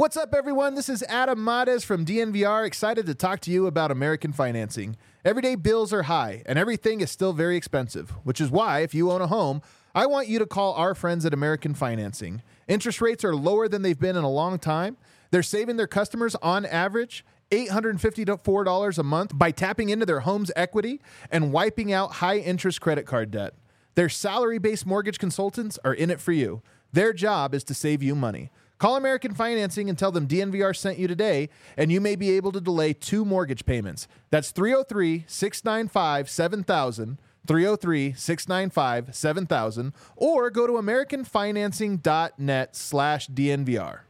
What's up, everyone? This is Adam Mares from DNVR, excited to talk to you about American financing. Everyday bills are high, and everything is still very expensive, which is why, if you own a home, I want you to call our friends at American Financing. Interest rates are lower than they've been in a long time. They're saving their customers on average $854 a month by tapping into their home's equity and wiping out high interest credit card debt. Their salary based mortgage consultants are in it for you. Their job is to save you money. Call American Financing and tell them DNVR sent you today, and you may be able to delay two mortgage payments. That's 303 695 7000. 303 695 7000 or go to americanfinancing.net slash dnvr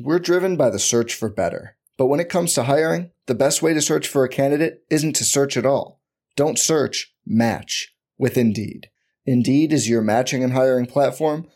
we're driven by the search for better but when it comes to hiring the best way to search for a candidate isn't to search at all don't search match with indeed indeed is your matching and hiring platform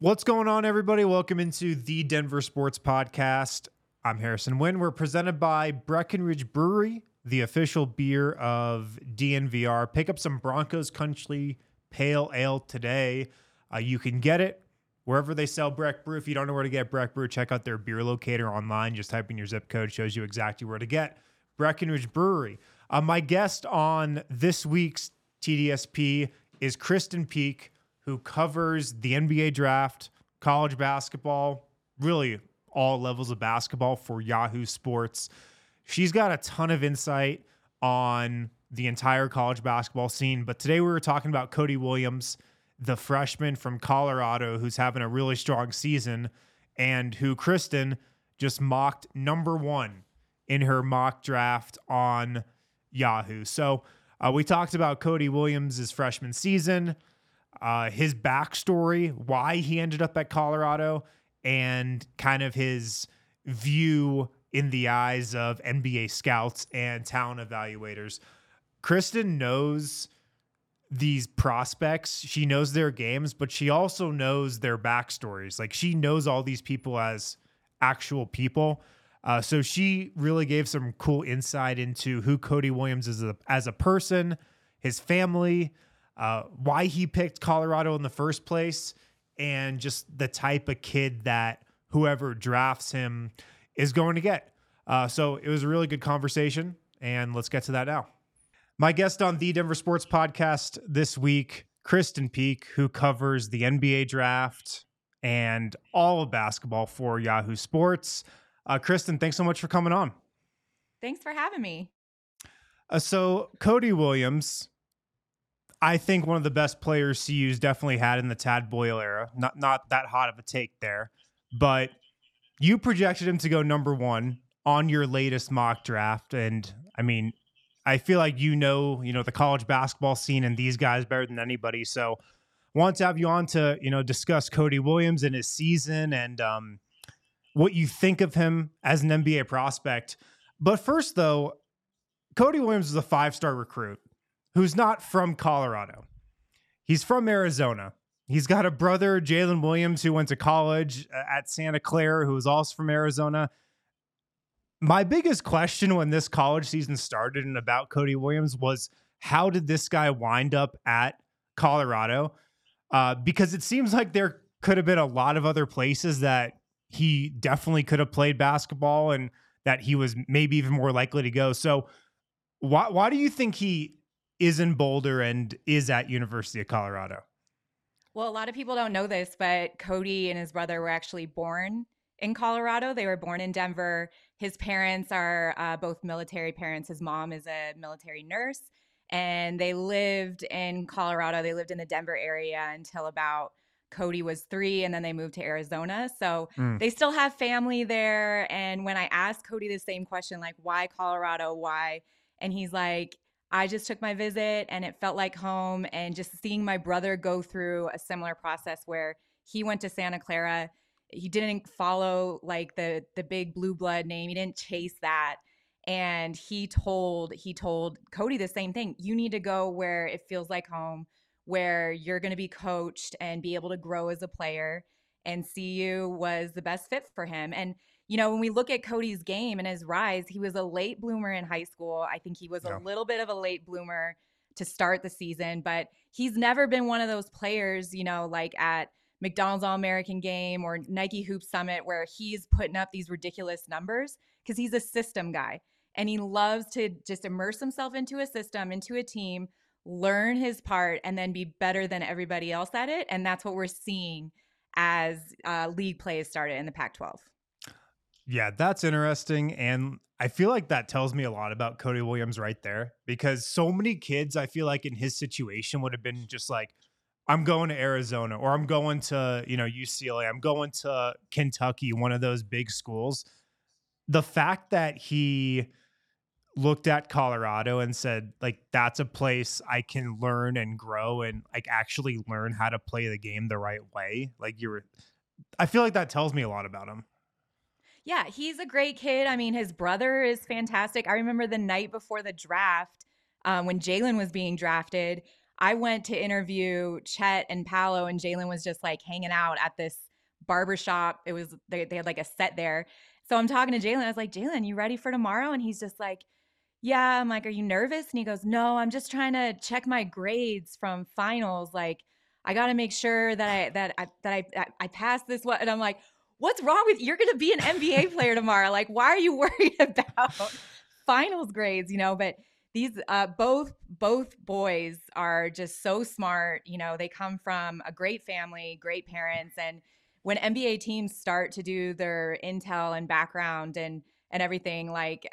What's going on, everybody? Welcome into the Denver Sports Podcast. I'm Harrison Wind. We're presented by Breckenridge Brewery, the official beer of DNVR. Pick up some Broncos Country Pale Ale today. Uh, you can get it wherever they sell Breck Brew. If you don't know where to get Breck Brew, check out their beer locator online. Just type in your zip code, shows you exactly where to get Breckenridge Brewery. Uh, my guest on this week's TDSP is Krysten Peek, who covers the NBA draft, college basketball, really all levels of basketball for Yahoo Sports. She's got a ton of insight on the entire college basketball scene. But today we were talking about Cody Williams, the freshman from Colorado who's having a really strong season and who Krysten just mocked number one in her mock draft on Yahoo. So uh, we talked about Cody Williams' freshman season, uh, his backstory, why he ended up at Colorado, and kind of his view in the eyes of NBA scouts and talent evaluators. Krysten knows these prospects. She knows their games, but she also knows their backstories. Like she knows all these people as actual people. Uh, so she really gave some cool insight into who Cody Williams is as a, as a person, his family, uh, why he picked Colorado in the first place, and just the type of kid that whoever drafts him is going to get. Uh, so it was a really good conversation, and let's get to that now. My guest on the Denver Sports Podcast this week, Krysten Peek, who covers the NBA draft and all of basketball for Yahoo Sports. Uh, Krysten, thanks so much for coming on. Thanks for having me. Uh, so, Cody Williams, I think one of the best players CU's definitely had in the Tad Boyle era. Not not that hot of a take there, but you projected him to go number one on your latest mock draft, and I mean, I feel like you know, you know, the college basketball scene and these guys better than anybody. So, want to have you on to you know discuss Cody Williams and his season and um, what you think of him as an NBA prospect. But first, though, Cody Williams is a five star recruit who's not from Colorado. He's from Arizona. He's got a brother, Jalen Williams, who went to college uh, at Santa Clara, who was also from Arizona my biggest question when this college season started and about Cody Williams was how did this guy wind up at Colorado? Uh, because it seems like there could have been a lot of other places that he definitely could have played basketball and that he was maybe even more likely to go. So why why do you think he is in Boulder and is at University of Colorado? Well, a lot of people don't know this, but Cody and his brother were actually born in Colorado. They were born in Denver. His parents are uh, both military parents. His mom is a military nurse, and they lived in Colorado. They lived in the Denver area until about Cody was three, and then they moved to Arizona. So Mm. they still have family there. And when I asked Cody the same question, like, why Colorado? Why? And he's like, I just took my visit and it felt like home. And just seeing my brother go through a similar process where he went to Santa Clara, he didn't follow like the the big blue blood name. He didn't chase that. And he told he told Cody the same thing. You need to go where it feels like home, where you're going to be coached and be able to grow as a player. And CU was the best fit for him. And you know, when we look at Cody's game and his rise, he was a late bloomer in high school. I think he was Yeah. a little bit of a late bloomer to start the season, but he's never been one of those players, you know, like at McDonald's All American game or Nike Hoop Summit where he's putting up these ridiculous numbers because he's a system guy and he loves to just immerse himself into a system, into a team, learn his part, and then be better than everybody else at it. And that's what we're seeing as uh, league play has started in the Pac 12. Yeah, that's interesting. And I feel like that tells me a lot about Cody Williams right there because so many kids, I feel like in his situation would have been just like, I'm going to Arizona or I'm going to, you know, UCLA, I'm going to Kentucky, one of those big schools. The fact that he looked at Colorado and said, like, that's a place I can learn and grow and like actually learn how to play the game the right way. Like, you were, I feel like that tells me a lot about him. Yeah, he's a great kid. I mean, his brother is fantastic. I remember the night before the draft, um, when Jalen was being drafted, I went to interview Chet and Paolo, and Jalen was just like hanging out at this barbershop. It was, they, they had like a set there. So I'm talking to Jalen. I was like, Jalen, you ready for tomorrow? And he's just like, yeah. I'm like, are you nervous? And he goes, no, I'm just trying to check my grades from finals. Like, I got to make sure that I, that I, that I, I, I passed this one. And I'm like, what's wrong with you? You're going to be an NBA player tomorrow. Like, why are you worried about finals grades? You know, but these uh, both both boys are just so smart. You know, they come from a great family, great parents, and when NBA teams start to do their intel and background and and everything, like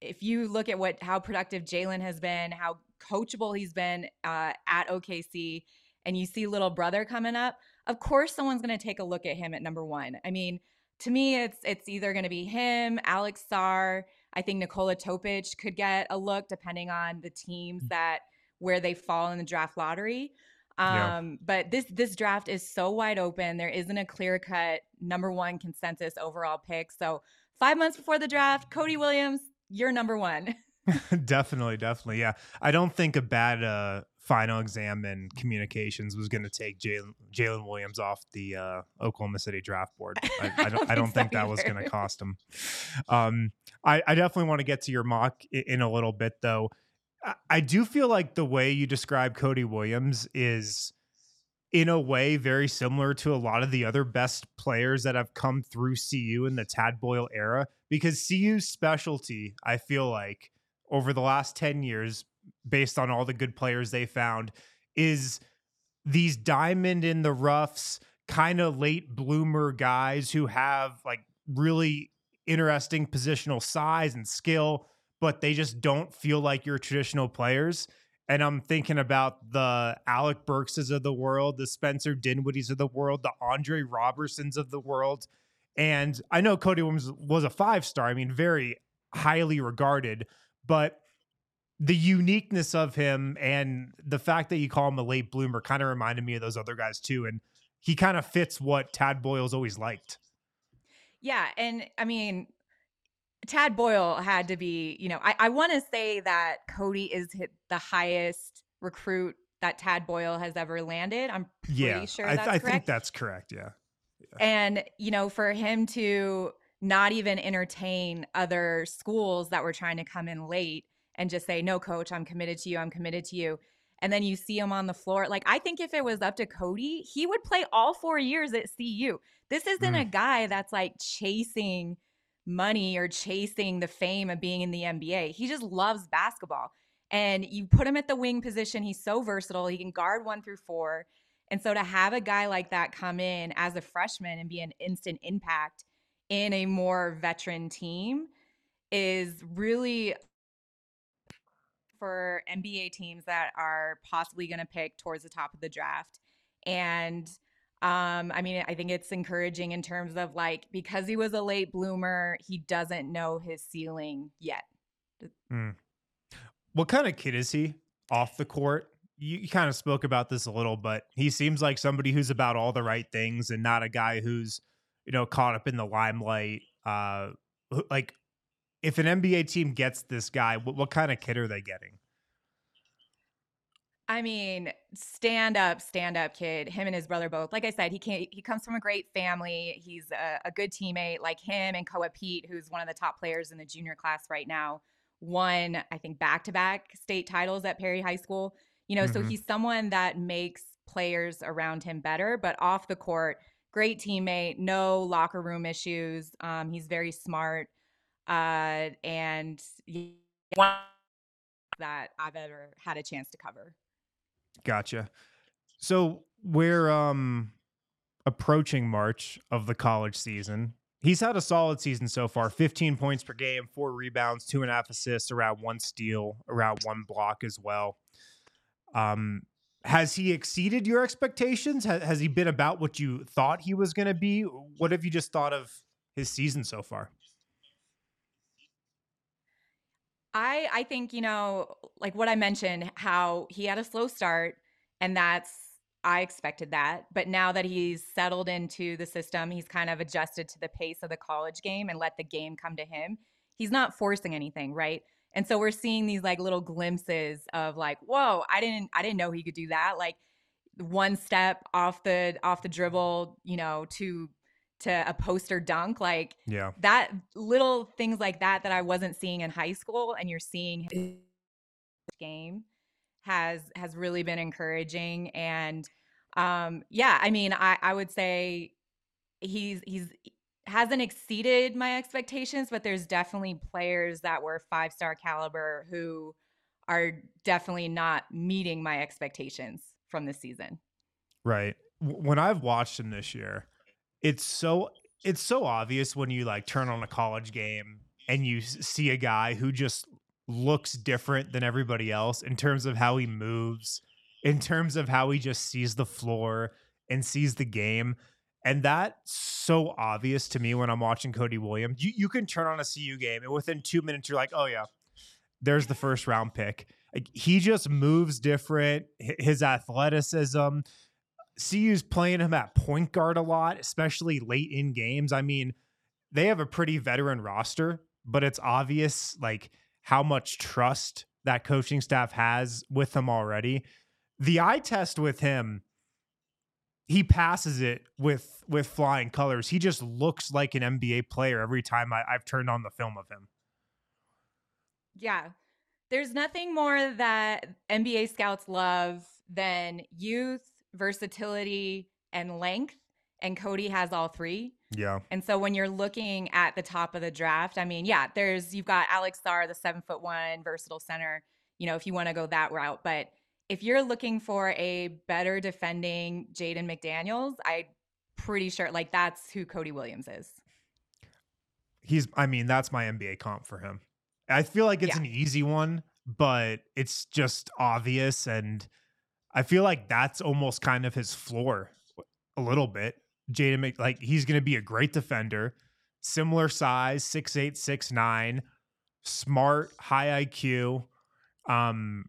if you look at what how productive Jalen has been, how coachable he's been uh, at OKC, and you see little brother coming up, of course someone's going to take a look at him at number one. I mean, to me, it's it's either going to be him, Alex Sarr. I think Nikola Topic could get a look depending on the teams that where they fall in the draft lottery. Yeah. Um, but this this draft is so wide open. There isn't a clear cut number one consensus overall pick. So five months before the draft, Cody Williams, you're number one. definitely, definitely. Yeah. I don't think a bad uh, final exam in communications was going to take Jalen Williams off the uh, Oklahoma City draft board. I, I don't, I don't think so that was going to cost him. Um, I, I definitely want to get to your mock i- in a little bit, though. I, I do feel like the way you describe Cody Williams is in a way very similar to a lot of the other best players that have come through CU in the Tad Boyle era because CU's specialty, I feel like, over the last 10 years, based on all the good players they found, is these diamond in the roughs, kind of late bloomer guys who have like really interesting positional size and skill, but they just don't feel like your traditional players. And I'm thinking about the Alec Burkses of the world, the Spencer Dinwiddies of the world, the Andre Robersons of the world. And I know Cody Williams was a five star. I mean, very highly regarded, but the uniqueness of him and the fact that you call him a late bloomer kind of reminded me of those other guys too. And he kind of fits what Tad Boyle's always liked. Yeah, and I mean, Tad Boyle had to be, you know, I, I want to say that Cody is hit the highest recruit that Tad Boyle has ever landed. I'm pretty yeah, sure I, that's I think that's correct. Yeah. And, you know, for him to not even entertain other schools that were trying to come in late and just say, no, coach, I'm committed to you. I'm committed to you. And then you see him on the floor. Like, I think if it was up to Cody, he would play all four years at CU. This isn't Mm. a guy that's like chasing money or chasing the fame of being in the NBA. He just loves basketball. And you put him at the wing position, he's so versatile. He can guard one through four. And so to have a guy like that come in as a freshman and be an instant impact in a more veteran team is really for NBA teams that are possibly going to pick towards the top of the draft. And Um, I mean, I think it's encouraging in terms of like because he was a late bloomer, he doesn't know his ceiling yet. Mm. What kind of kid is he off the court? You, you kind of spoke about this a little, but he seems like somebody who's about all the right things and not a guy who's, you know, caught up in the limelight. Uh, like, if an NBA team gets this guy, what, what kind of kid are they getting? I mean, stand up, stand up kid. Him and his brother both. Like I said, he can't. He comes from a great family. He's a, a good teammate. Like him and Koa Peat, who's one of the top players in the junior class right now, won I think back to back state titles at Perry High School. You know, mm-hmm. so he's someone that makes players around him better. But off the court, great teammate. No locker room issues. Um, he's very smart. Uh, and one that I've ever had a chance to cover. Gotcha. So we're um approaching March of the college season. He's had a solid season so far 15 points per game, four rebounds, two and a half assists, around one steal, around one block as well. Um, has he exceeded your expectations? Has, has he been about what you thought he was going to be? What have you just thought of his season so far? I I think, you know, like what I mentioned, how he had a slow start and that's I expected that. But now that he's settled into the system, he's kind of adjusted to the pace of the college game and let the game come to him. He's not forcing anything, right? And so we're seeing these like little glimpses of like, whoa, I didn't I didn't know he could do that. Like one step off the off the dribble, you know, to to a poster dunk like yeah. that little things like that that i wasn't seeing in high school and you're seeing his game has has really been encouraging and um yeah i mean i i would say he's he's hasn't exceeded my expectations but there's definitely players that were five star caliber who are definitely not meeting my expectations from this season. Right. When i've watched him this year it's so it's so obvious when you like turn on a college game and you see a guy who just looks different than everybody else in terms of how he moves, in terms of how he just sees the floor and sees the game. And that's so obvious to me when I'm watching Cody Williams. You you can turn on a CU game and within two minutes you're like, oh yeah, there's the first round pick. Like he just moves different. His athleticism, CU's playing him at point guard a lot, especially late in games. I mean, they have a pretty veteran roster, but it's obvious like how much trust that coaching staff has with him already. The eye test with him, he passes it with with flying colors. He just looks like an NBA player every time I, I've turned on the film of him. Yeah. There's nothing more that NBA scouts love than youth versatility, and length. And Cody has all three. Yeah. And so when you're looking at the top of the draft, I mean, yeah, there's you've got Alex Sarr, the seven foot one versatile center, you know, if you want to go that route. But if you're looking for a better defending Jaden McDaniels, I'm pretty sure like that's who Cody Williams is. He's I mean, that's my NBA comp for him. I feel like it's yeah. an easy one, but it's just obvious and I feel like that's almost kind of his floor a little bit. Jaden, like he's going to be a great defender, similar size, six eight, six nine, smart, high IQ. Um,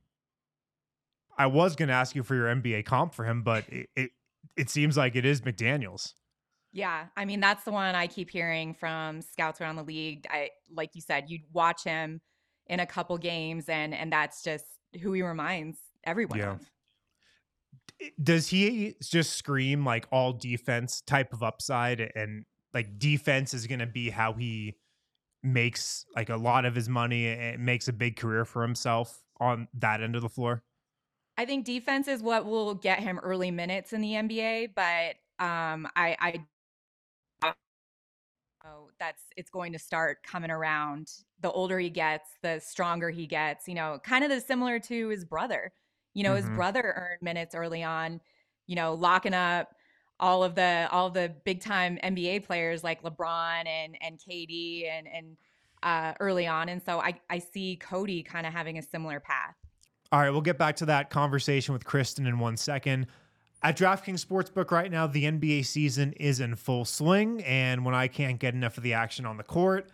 I was going to ask you for your NBA comp for him, but it, it it seems like it is McDaniel's. Yeah, I mean that's the one I keep hearing from scouts around the league. I like you said, you'd watch him in a couple games, and and that's just who he reminds everyone yeah. of does he just scream like all defense type of upside and like defense is going to be how he makes like a lot of his money and makes a big career for himself on that end of the floor? I think defense is what will get him early minutes in the NBA, but um, I, I oh, that's it's going to start coming around. The older he gets, the stronger he gets. You know, kind of the similar to his brother. You know, mm-hmm. his brother earned minutes early on, you know, locking up all of the all of the big time NBA players like LeBron and and KD and and uh, early on. And so I I see Cody kind of having a similar path. All right, we'll get back to that conversation with Krysten in one second. At DraftKings Sportsbook right now, the NBA season is in full swing. And when I can't get enough of the action on the court,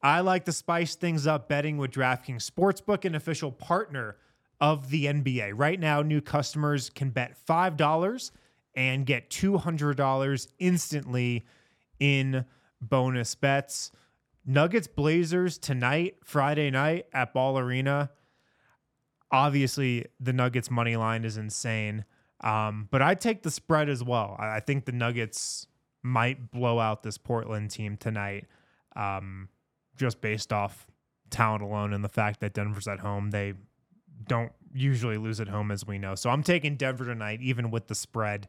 I like to spice things up betting with DraftKings Sportsbook, an official partner of the NBA. Right now, new customers can bet $5 and get $200 instantly in bonus bets. Nuggets Blazers tonight, Friday night at Ball Arena. Obviously, the Nuggets money line is insane. Um, but I take the spread as well. I think the Nuggets might blow out this Portland team tonight, um, just based off talent alone and the fact that Denver's at home. They don't usually lose at home, as we know. So I'm taking Denver tonight, even with the spread.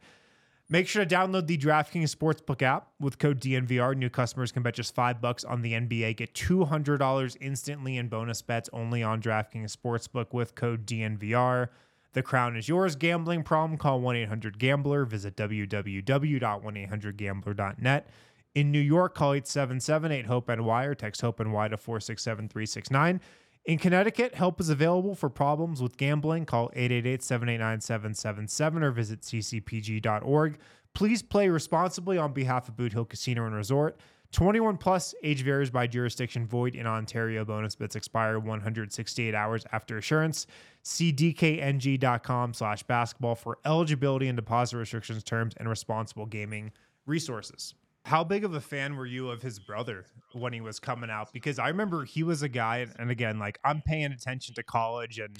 Make sure to download the DraftKings Sportsbook app with code DNVR. New customers can bet just five bucks on the NBA. Get $200 instantly in bonus bets only on DraftKings Sportsbook with code DNVR. The crown is yours. Gambling problem? Call 1 800 Gambler. Visit www.1800Gambler.net. In New York, call 877 8 HOPE NY or text HOPE NY to 467 369. In Connecticut, help is available for problems with gambling. Call 888 789 777 or visit ccpg.org. Please play responsibly on behalf of Boot Hill Casino and Resort. 21 plus age varies by jurisdiction void in Ontario. Bonus bets expire 168 hours after assurance. See dkng.com slash basketball for eligibility and deposit restrictions, terms, and responsible gaming resources. How big of a fan were you of his brother when he was coming out? Because I remember he was a guy, and again, like I'm paying attention to college and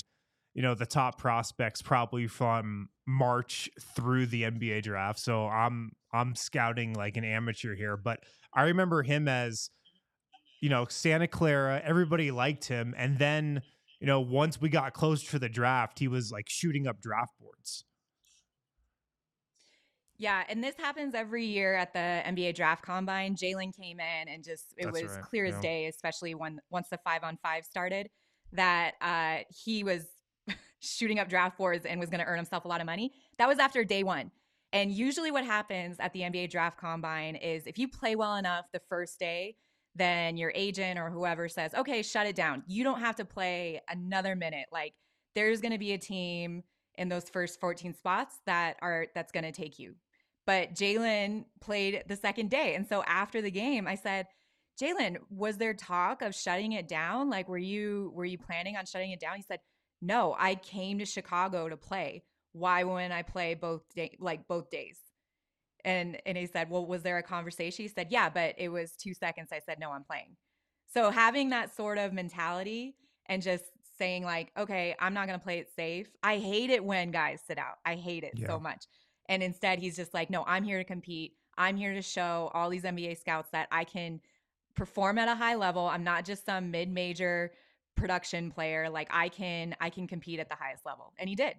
you know the top prospects probably from March through the NBA draft. So I'm I'm scouting like an amateur here, but I remember him as you know Santa Clara. Everybody liked him, and then you know once we got close to the draft, he was like shooting up draft boards. Yeah, and this happens every year at the NBA draft combine. Jalen came in and just it That's was right, clear as yeah. day, especially when once the five on five started, that uh, he was shooting up draft boards and was going to earn himself a lot of money. That was after day one. And usually, what happens at the NBA draft combine is if you play well enough the first day, then your agent or whoever says, okay, shut it down. You don't have to play another minute. Like, there's going to be a team in those first 14 spots that are that's going to take you. But Jalen played the second day. And so after the game, I said, Jalen, was there talk of shutting it down? Like, were you were you planning on shutting it down? He said, No, I came to Chicago to play. Why wouldn't I play both day like both days? And and he said, Well, was there a conversation? He said, Yeah, but it was two seconds. I said, No, I'm playing. So having that sort of mentality and just saying, like, okay, I'm not gonna play it safe. I hate it when guys sit out. I hate it Yeah. so much. And instead he's just like, No, I'm here to compete. I'm here to show all these NBA scouts that I can perform at a high level. I'm not just some mid-major production player. Like I can I can compete at the highest level. And he did.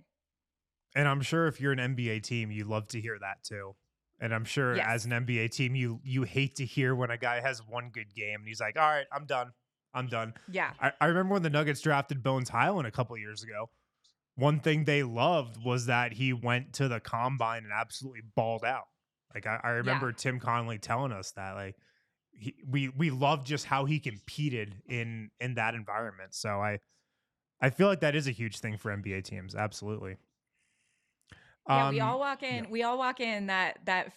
And I'm sure if you're an NBA team, you love to hear that too. And I'm sure Yes. as an NBA team, you you hate to hear when a guy has one good game and he's like, "All right, I'm done. I'm done." Yeah. I, I remember when the Nuggets drafted Bones Hyland a couple years ago. One thing they loved was that he went to the combine and absolutely balled out. Like I, I remember Tim Connolly telling us that. Like he, we we loved just how he competed in in that environment. So I I feel like that is a huge thing for NBA teams. Absolutely. Yeah, we Um, all walk in. yeah. We all walk in that that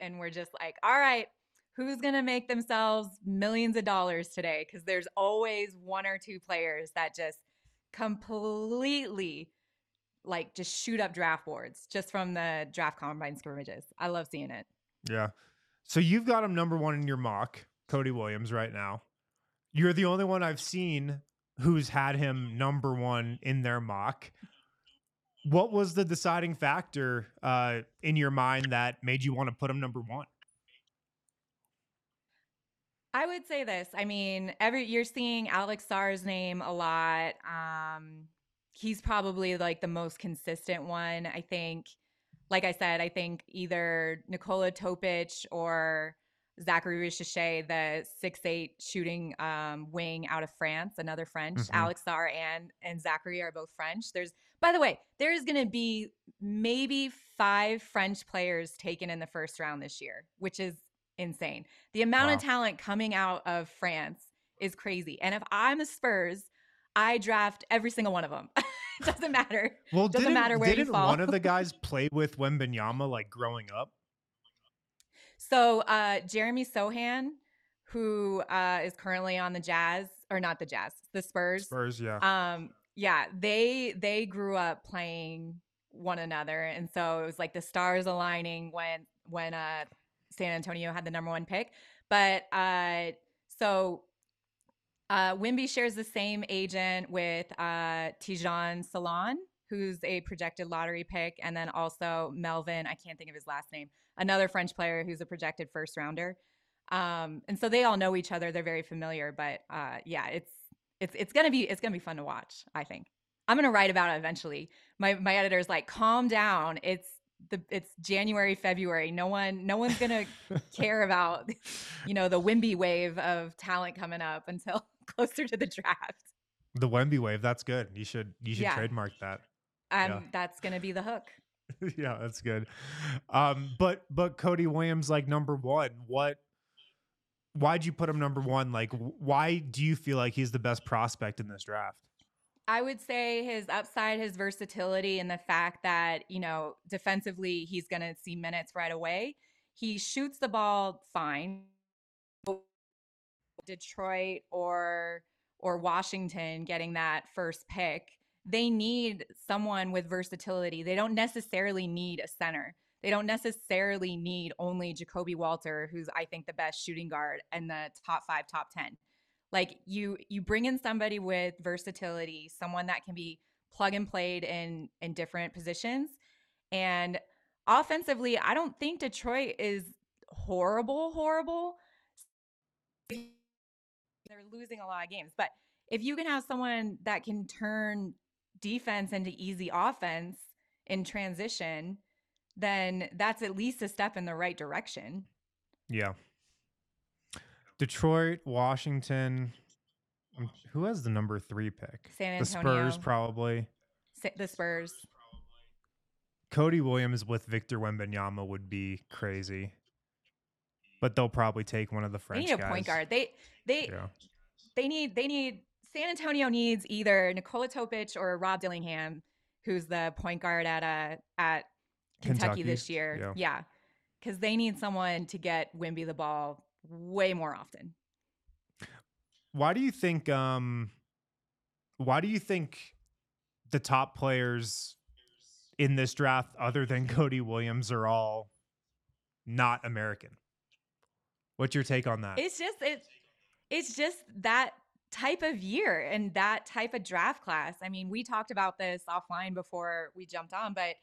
and we're just like, all right, who's gonna make themselves millions of dollars today? Because there's always one or two players that just completely like just shoot up draft boards just from the draft combine scrimmages. I love seeing it. Yeah. So you've got him number one in your mock, Cody Williams, right now. You're the only one I've seen who's had him number one in their mock. What was the deciding factor uh, in your mind that made you want to put him number one? I would say this. I mean, every you're seeing Alex Sarr's name a lot. Um, he's probably like the most consistent one. I think, like I said, I think either Nikola Topic or Zaccharie Risacher, the six eight shooting um, wing out of France, another French. Mhm. Alex Sarr and and Zaccharie are both French. There's, by the way, there is going to be maybe five French players taken in the first round this year, which is insane. The amount of talent coming out of France is crazy. And if I'm the Spurs, I draft every single one of them it doesn't matter. Well, Doesn't didn't, matter where didn't fall. one of the guys play with Wembanyama like growing up? So uh, Jeremy Sochan, who uh, is currently on the Jazz, or not the Jazz, the Spurs. Spurs, yeah. Um, yeah, they they grew up playing one another, and so it was like the stars aligning when when uh, San Antonio had the number one pick. But uh, so uh, Wemby shares the same agent with uh, Tidjane Salaün, who's a projected lottery pick, and then also Melvin. I can't think of his last name. Another French player who's a projected first rounder. Um, and so they all know each other. They're very familiar. But uh, yeah, it's it's it's gonna be it's gonna be fun to watch. I think I'm gonna write about it eventually. My my editor's like, calm down. It's the it's January February. No one no one's gonna care about you know the Wemby wave of talent coming up until closer to the draft. The Wemby wave, that's good. You should you should Yeah. trademark that. Um, Yeah. that's gonna be the hook. yeah, that's good. Um, but but Cody Williams like number one. What? Why'd you put him number one? Like, why do you feel like he's the best prospect in this draft? I would say his upside, his versatility, and the fact that, you know, defensively, he's going to see minutes right away. He shoots the ball fine. Detroit or or Washington getting that first pick, they need someone with versatility. They don't necessarily need a center. They don't necessarily need only Ja'Kobe Walter, who's I think the best shooting guard and the top 5, top 10 like you you bring in somebody with versatility someone that can be plug and played in in different positions. And offensively i don't think detroit is horrible horrible. They're losing a lot of games. But if you can have someone that can turn defense into easy offense in transition then that's at least a step in the right direction. Yeah. Detroit, Washington. um, Who has the number three pick? San The Spurs, Antonio. probably. Sa- the spurs Cody Williams with Victor Wembanyama would be crazy. But they'll probably take one of the French. they need a guys. point guard they they Yeah. they need they need San Antonio needs either Nikola Topic or Rob Dillingham, who's the point guard at uh at Kentucky, Kentucky, this year. yeah. Yeah. Cause they need someone to get Wemby the ball way more often. Why do you think um why do you think the top players in this draft other than Cody Williams are all not American? What's your take on that? It's just it's it's just that type of year and that type of draft class. I mean, we talked about this offline before we jumped on, but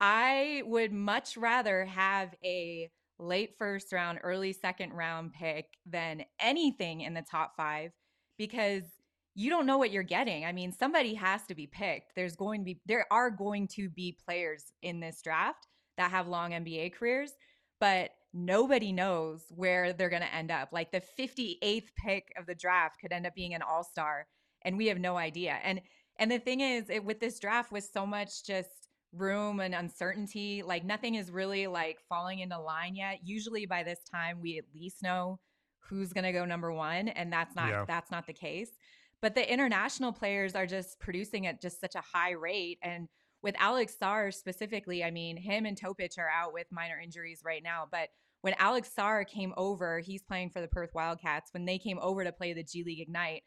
I would much rather have a late first round, early second round pick than anything in the top 5 because you don't know what you're getting. I mean, somebody has to be picked. There's going to be there are going to be players in this draft that have long NBA careers, but nobody knows where they're going to end up. Like the 58th pick of the draft could end up being an all-star and we have no idea. And and the thing is, it, with this draft with so much just room and uncertainty, like nothing is really like falling into line yet. Usually by this time we at least know who's going to go number 1 and that's not Yeah. that's not the case. But the international players are just producing at just such a high rate and with Alex Sarr specifically, I mean, him and Topic are out with minor injuries right now, but when Alex Sarr came over, he's playing for the Perth Wildcats. When they came over to play the G League Ignite,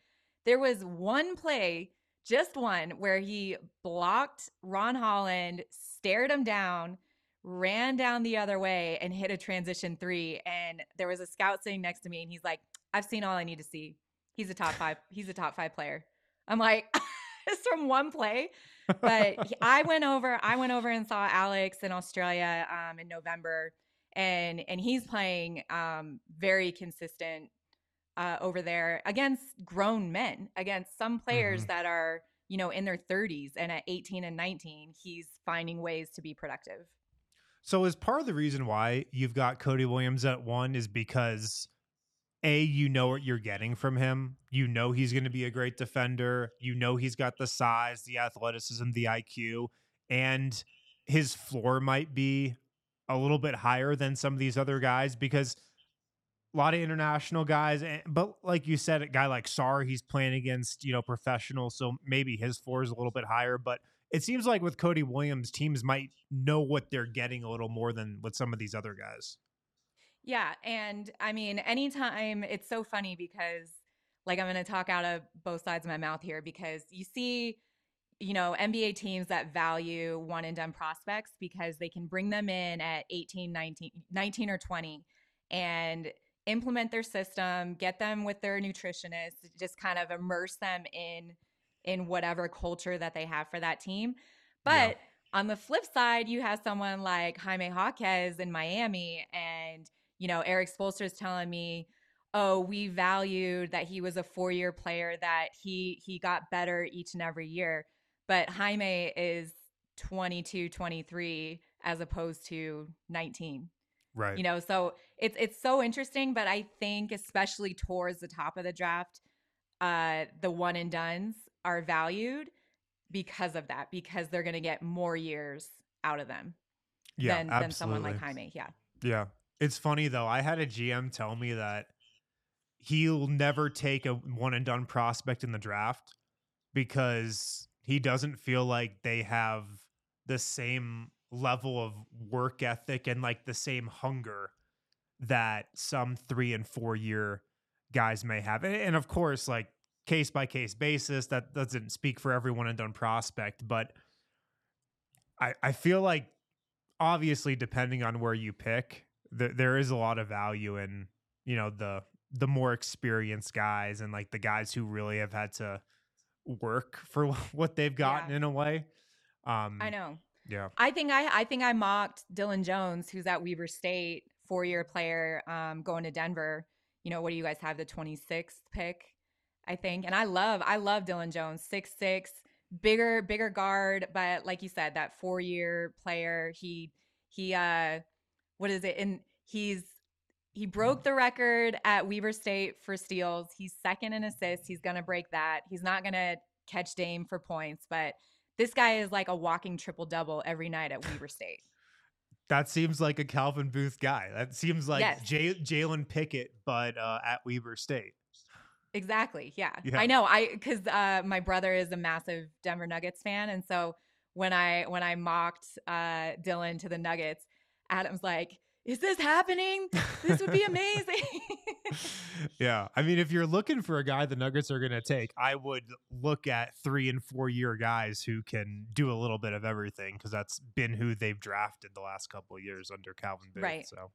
there was one play, just one, where he blocked Ron Holland, stared him down, ran down the other way, and hit a transition three. And there was a scout sitting next to me, and he's like, I've seen all I need to see. He's a top five. He's a top five player. I'm like, it's from one play. But I went over. I went over and saw Alex in Australia um, in November, and and he's playing um, very consistent uh, over there against grown men, against some players Mhm. that are you know in their 30s, and at 18 and 19, he's finding ways to be productive. So is part of the reason why you've got Cody Williams at one is because a you know what you're getting from him. You know he's going to be a great defender. You know he's got the size, the athleticism, the IQ, and his floor might be a little bit higher than some of these other guys because a lot of international guys, but like you said, a guy like Sarr, he's playing against you know professionals, so maybe his floor is a little bit higher. But it seems like with Cody Williams, teams might know what they're getting a little more than with some of these other guys. Yeah, and I mean, anytime it's so funny because like I'm going to talk out of both sides of my mouth here because you see you know, NBA teams that value one and done prospects because they can bring them in at 18, 19, 19 or 20 and implement their system, get them with their nutritionist, just kind of immerse them in in whatever culture that they have for that team. But yeah. on the flip side, you have someone like Jaime Jaquez in Miami and you know, Erik Spoelstra is telling me, "Oh, we valued that he was a four-year player that he he got better each and every year." but Jaime is 22, 23 as opposed to 19. Right. You know, so it's it's so interesting, but I think especially towards the top of the draft, uh the one and duns are valued because of that, because they're going to get more years out of them yeah, than, than someone like Jaime. Yeah. Yeah. It's funny though. I had a GM tell me that he'll never take a one and done prospect in the draft because he doesn't feel like they have the same level of work ethic and like the same hunger that some three and four year guys may have. And, and of course, like case by case basis, that doesn't speak for everyone and done prospect, but I, I feel like obviously depending on where you pick, there, there is a lot of value in, you know, the the more experienced guys and like the guys who really have had to work for what they've gotten yeah. in a way. Um, I know. Yeah. I think I I think I mocked Dillon Jones, who's at Weber State, four year player, um, going to Denver. You know, what do you guys have? The 26th pick, I think. And I love I love Dillon Jones, six six, bigger bigger guard, but like you said, that four year player. He he uh, what is it? And he's he broke the record at Weber State for steals. He's second in assists. He's going to break that. He's not going to catch Dame for points, but this guy is like a walking triple double every night at Weber State. That seems like a Calvin Booth guy. That seems like yes. J- Jalen Pickett, but uh, at Weber State. Exactly. Yeah. yeah. I know. I because uh, my brother is a massive Denver Nuggets fan, and so when I when I mocked uh, Dillon to the Nuggets, Adam's like, is this happening? This would be amazing. yeah. I mean, if you're looking for a guy the Nuggets are going to take, I would look at three and four year guys who can do a little bit of everything because that's been who they've drafted the last couple of years under Calvin Booth. Right. So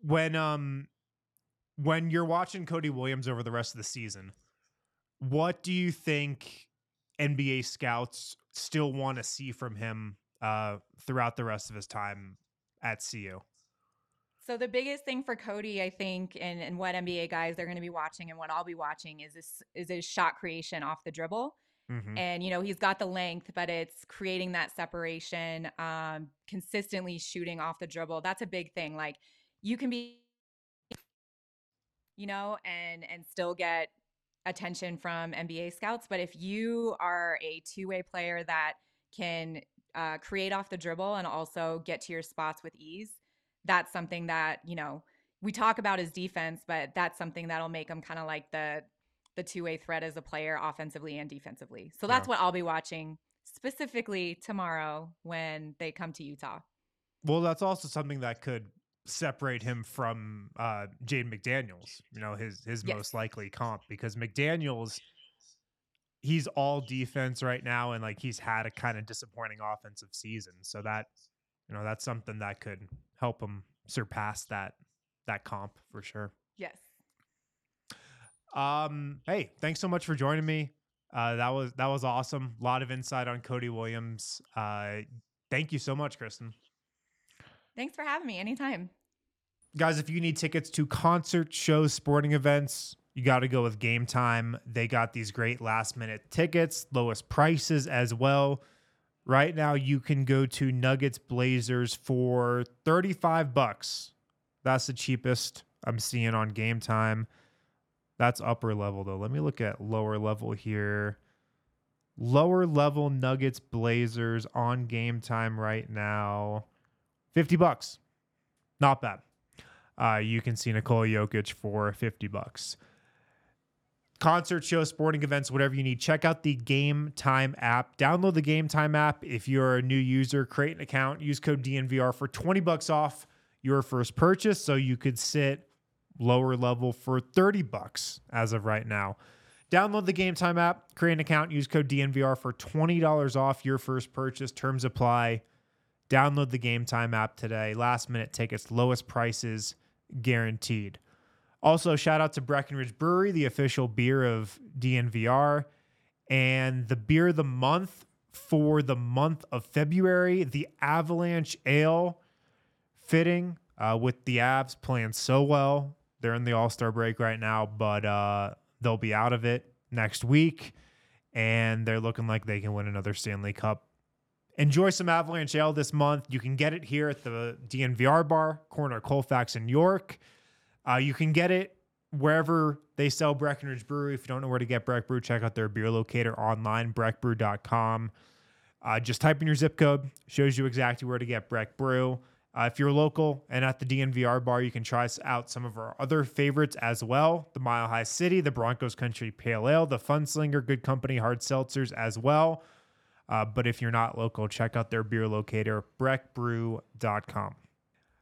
when, um, when you're watching Cody Williams over the rest of the season, what do you think NBA scouts still want to see from him uh, throughout the rest of his time at CU? So the biggest thing for Cody, I think, and, and what NBA guys they're going to be watching and what I'll be watching is this is his shot creation off the dribble. Mm-hmm. And you know he's got the length, but it's creating that separation, um, consistently shooting off the dribble. That's a big thing. Like you can be, you know, and and still get attention from NBA scouts. But if you are a two way player that can uh, create off the dribble and also get to your spots with ease. That's something that you know we talk about his defense, but that's something that'll make him kind of like the the two way threat as a player, offensively and defensively. So that's yeah. what I'll be watching specifically tomorrow when they come to Utah. Well, that's also something that could separate him from uh, Jaden McDaniels. You know, his his yes. most likely comp because McDaniels he's all defense right now and like he's had a kind of disappointing offensive season so that you know that's something that could help him surpass that that comp for sure. Yes. Um hey thanks so much for joining me. Uh that was that was awesome. A lot of insight on cody williams. Uh thank you so much krysten. Thanks for having me anytime. Guys if you need tickets to concert shows sporting events you got to go with game time. They got these great last minute tickets, lowest prices as well. Right now, you can go to Nuggets Blazers for 35 bucks. That's the cheapest I'm seeing on game time. That's upper level, though. Let me look at lower level here. Lower level Nuggets Blazers on game time right now 50 bucks. Not bad. uh, you can see Nikola Jokic for 50 bucks. Concert shows, sporting events, whatever you need. Check out the Game Time app. Download the Game Time app if you're a new user. Create an account. Use code DNVR for 20 bucks off your first purchase. So you could sit lower level for 30 bucks as of right now. Download the Game Time app, create an account, use code DNVR for $20 off your first purchase. Terms apply. Download the Game Time app today. Last minute tickets, lowest prices guaranteed. Also, shout out to Breckenridge Brewery, the official beer of DNVR, and the beer of the month for the month of February, the Avalanche Ale, fitting uh, with the Avs playing so well. They're in the All Star break right now, but uh, they'll be out of it next week, and they're looking like they can win another Stanley Cup. Enjoy some Avalanche Ale this month. You can get it here at the DNVR bar, corner Colfax in York. Uh, you can get it wherever they sell Breckenridge Brewery. If you don't know where to get Breck Brew, check out their beer locator online, breckbrew.com. Uh, just type in your zip code, shows you exactly where to get Breck Brew. Uh, if you're local and at the DNVR bar, you can try out some of our other favorites as well the Mile High City, the Broncos Country Pale Ale, the Funslinger Good Company Hard Seltzers as well. Uh, but if you're not local, check out their beer locator, breckbrew.com.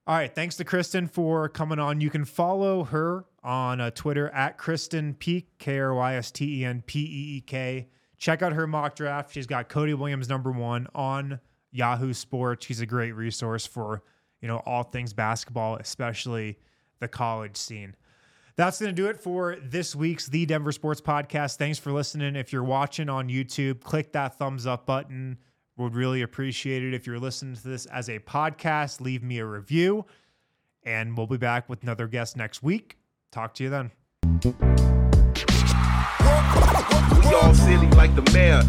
All right. Thanks to Krysten for coming on. You can follow her on uh, Twitter at Krysten Peek, K R Y S T E N P E E K. Check out her mock draft. She's got Cody Williams number one on Yahoo Sports. She's a great resource for you know all things basketball, especially the college scene. That's going to do it for this week's The Denver Sports Podcast. Thanks for listening. If you're watching on YouTube, click that thumbs up button. Would really appreciate it if you're listening to this as a podcast. Leave me a review, and we'll be back with another guest next week. Talk to you then. We all silly like the mayor.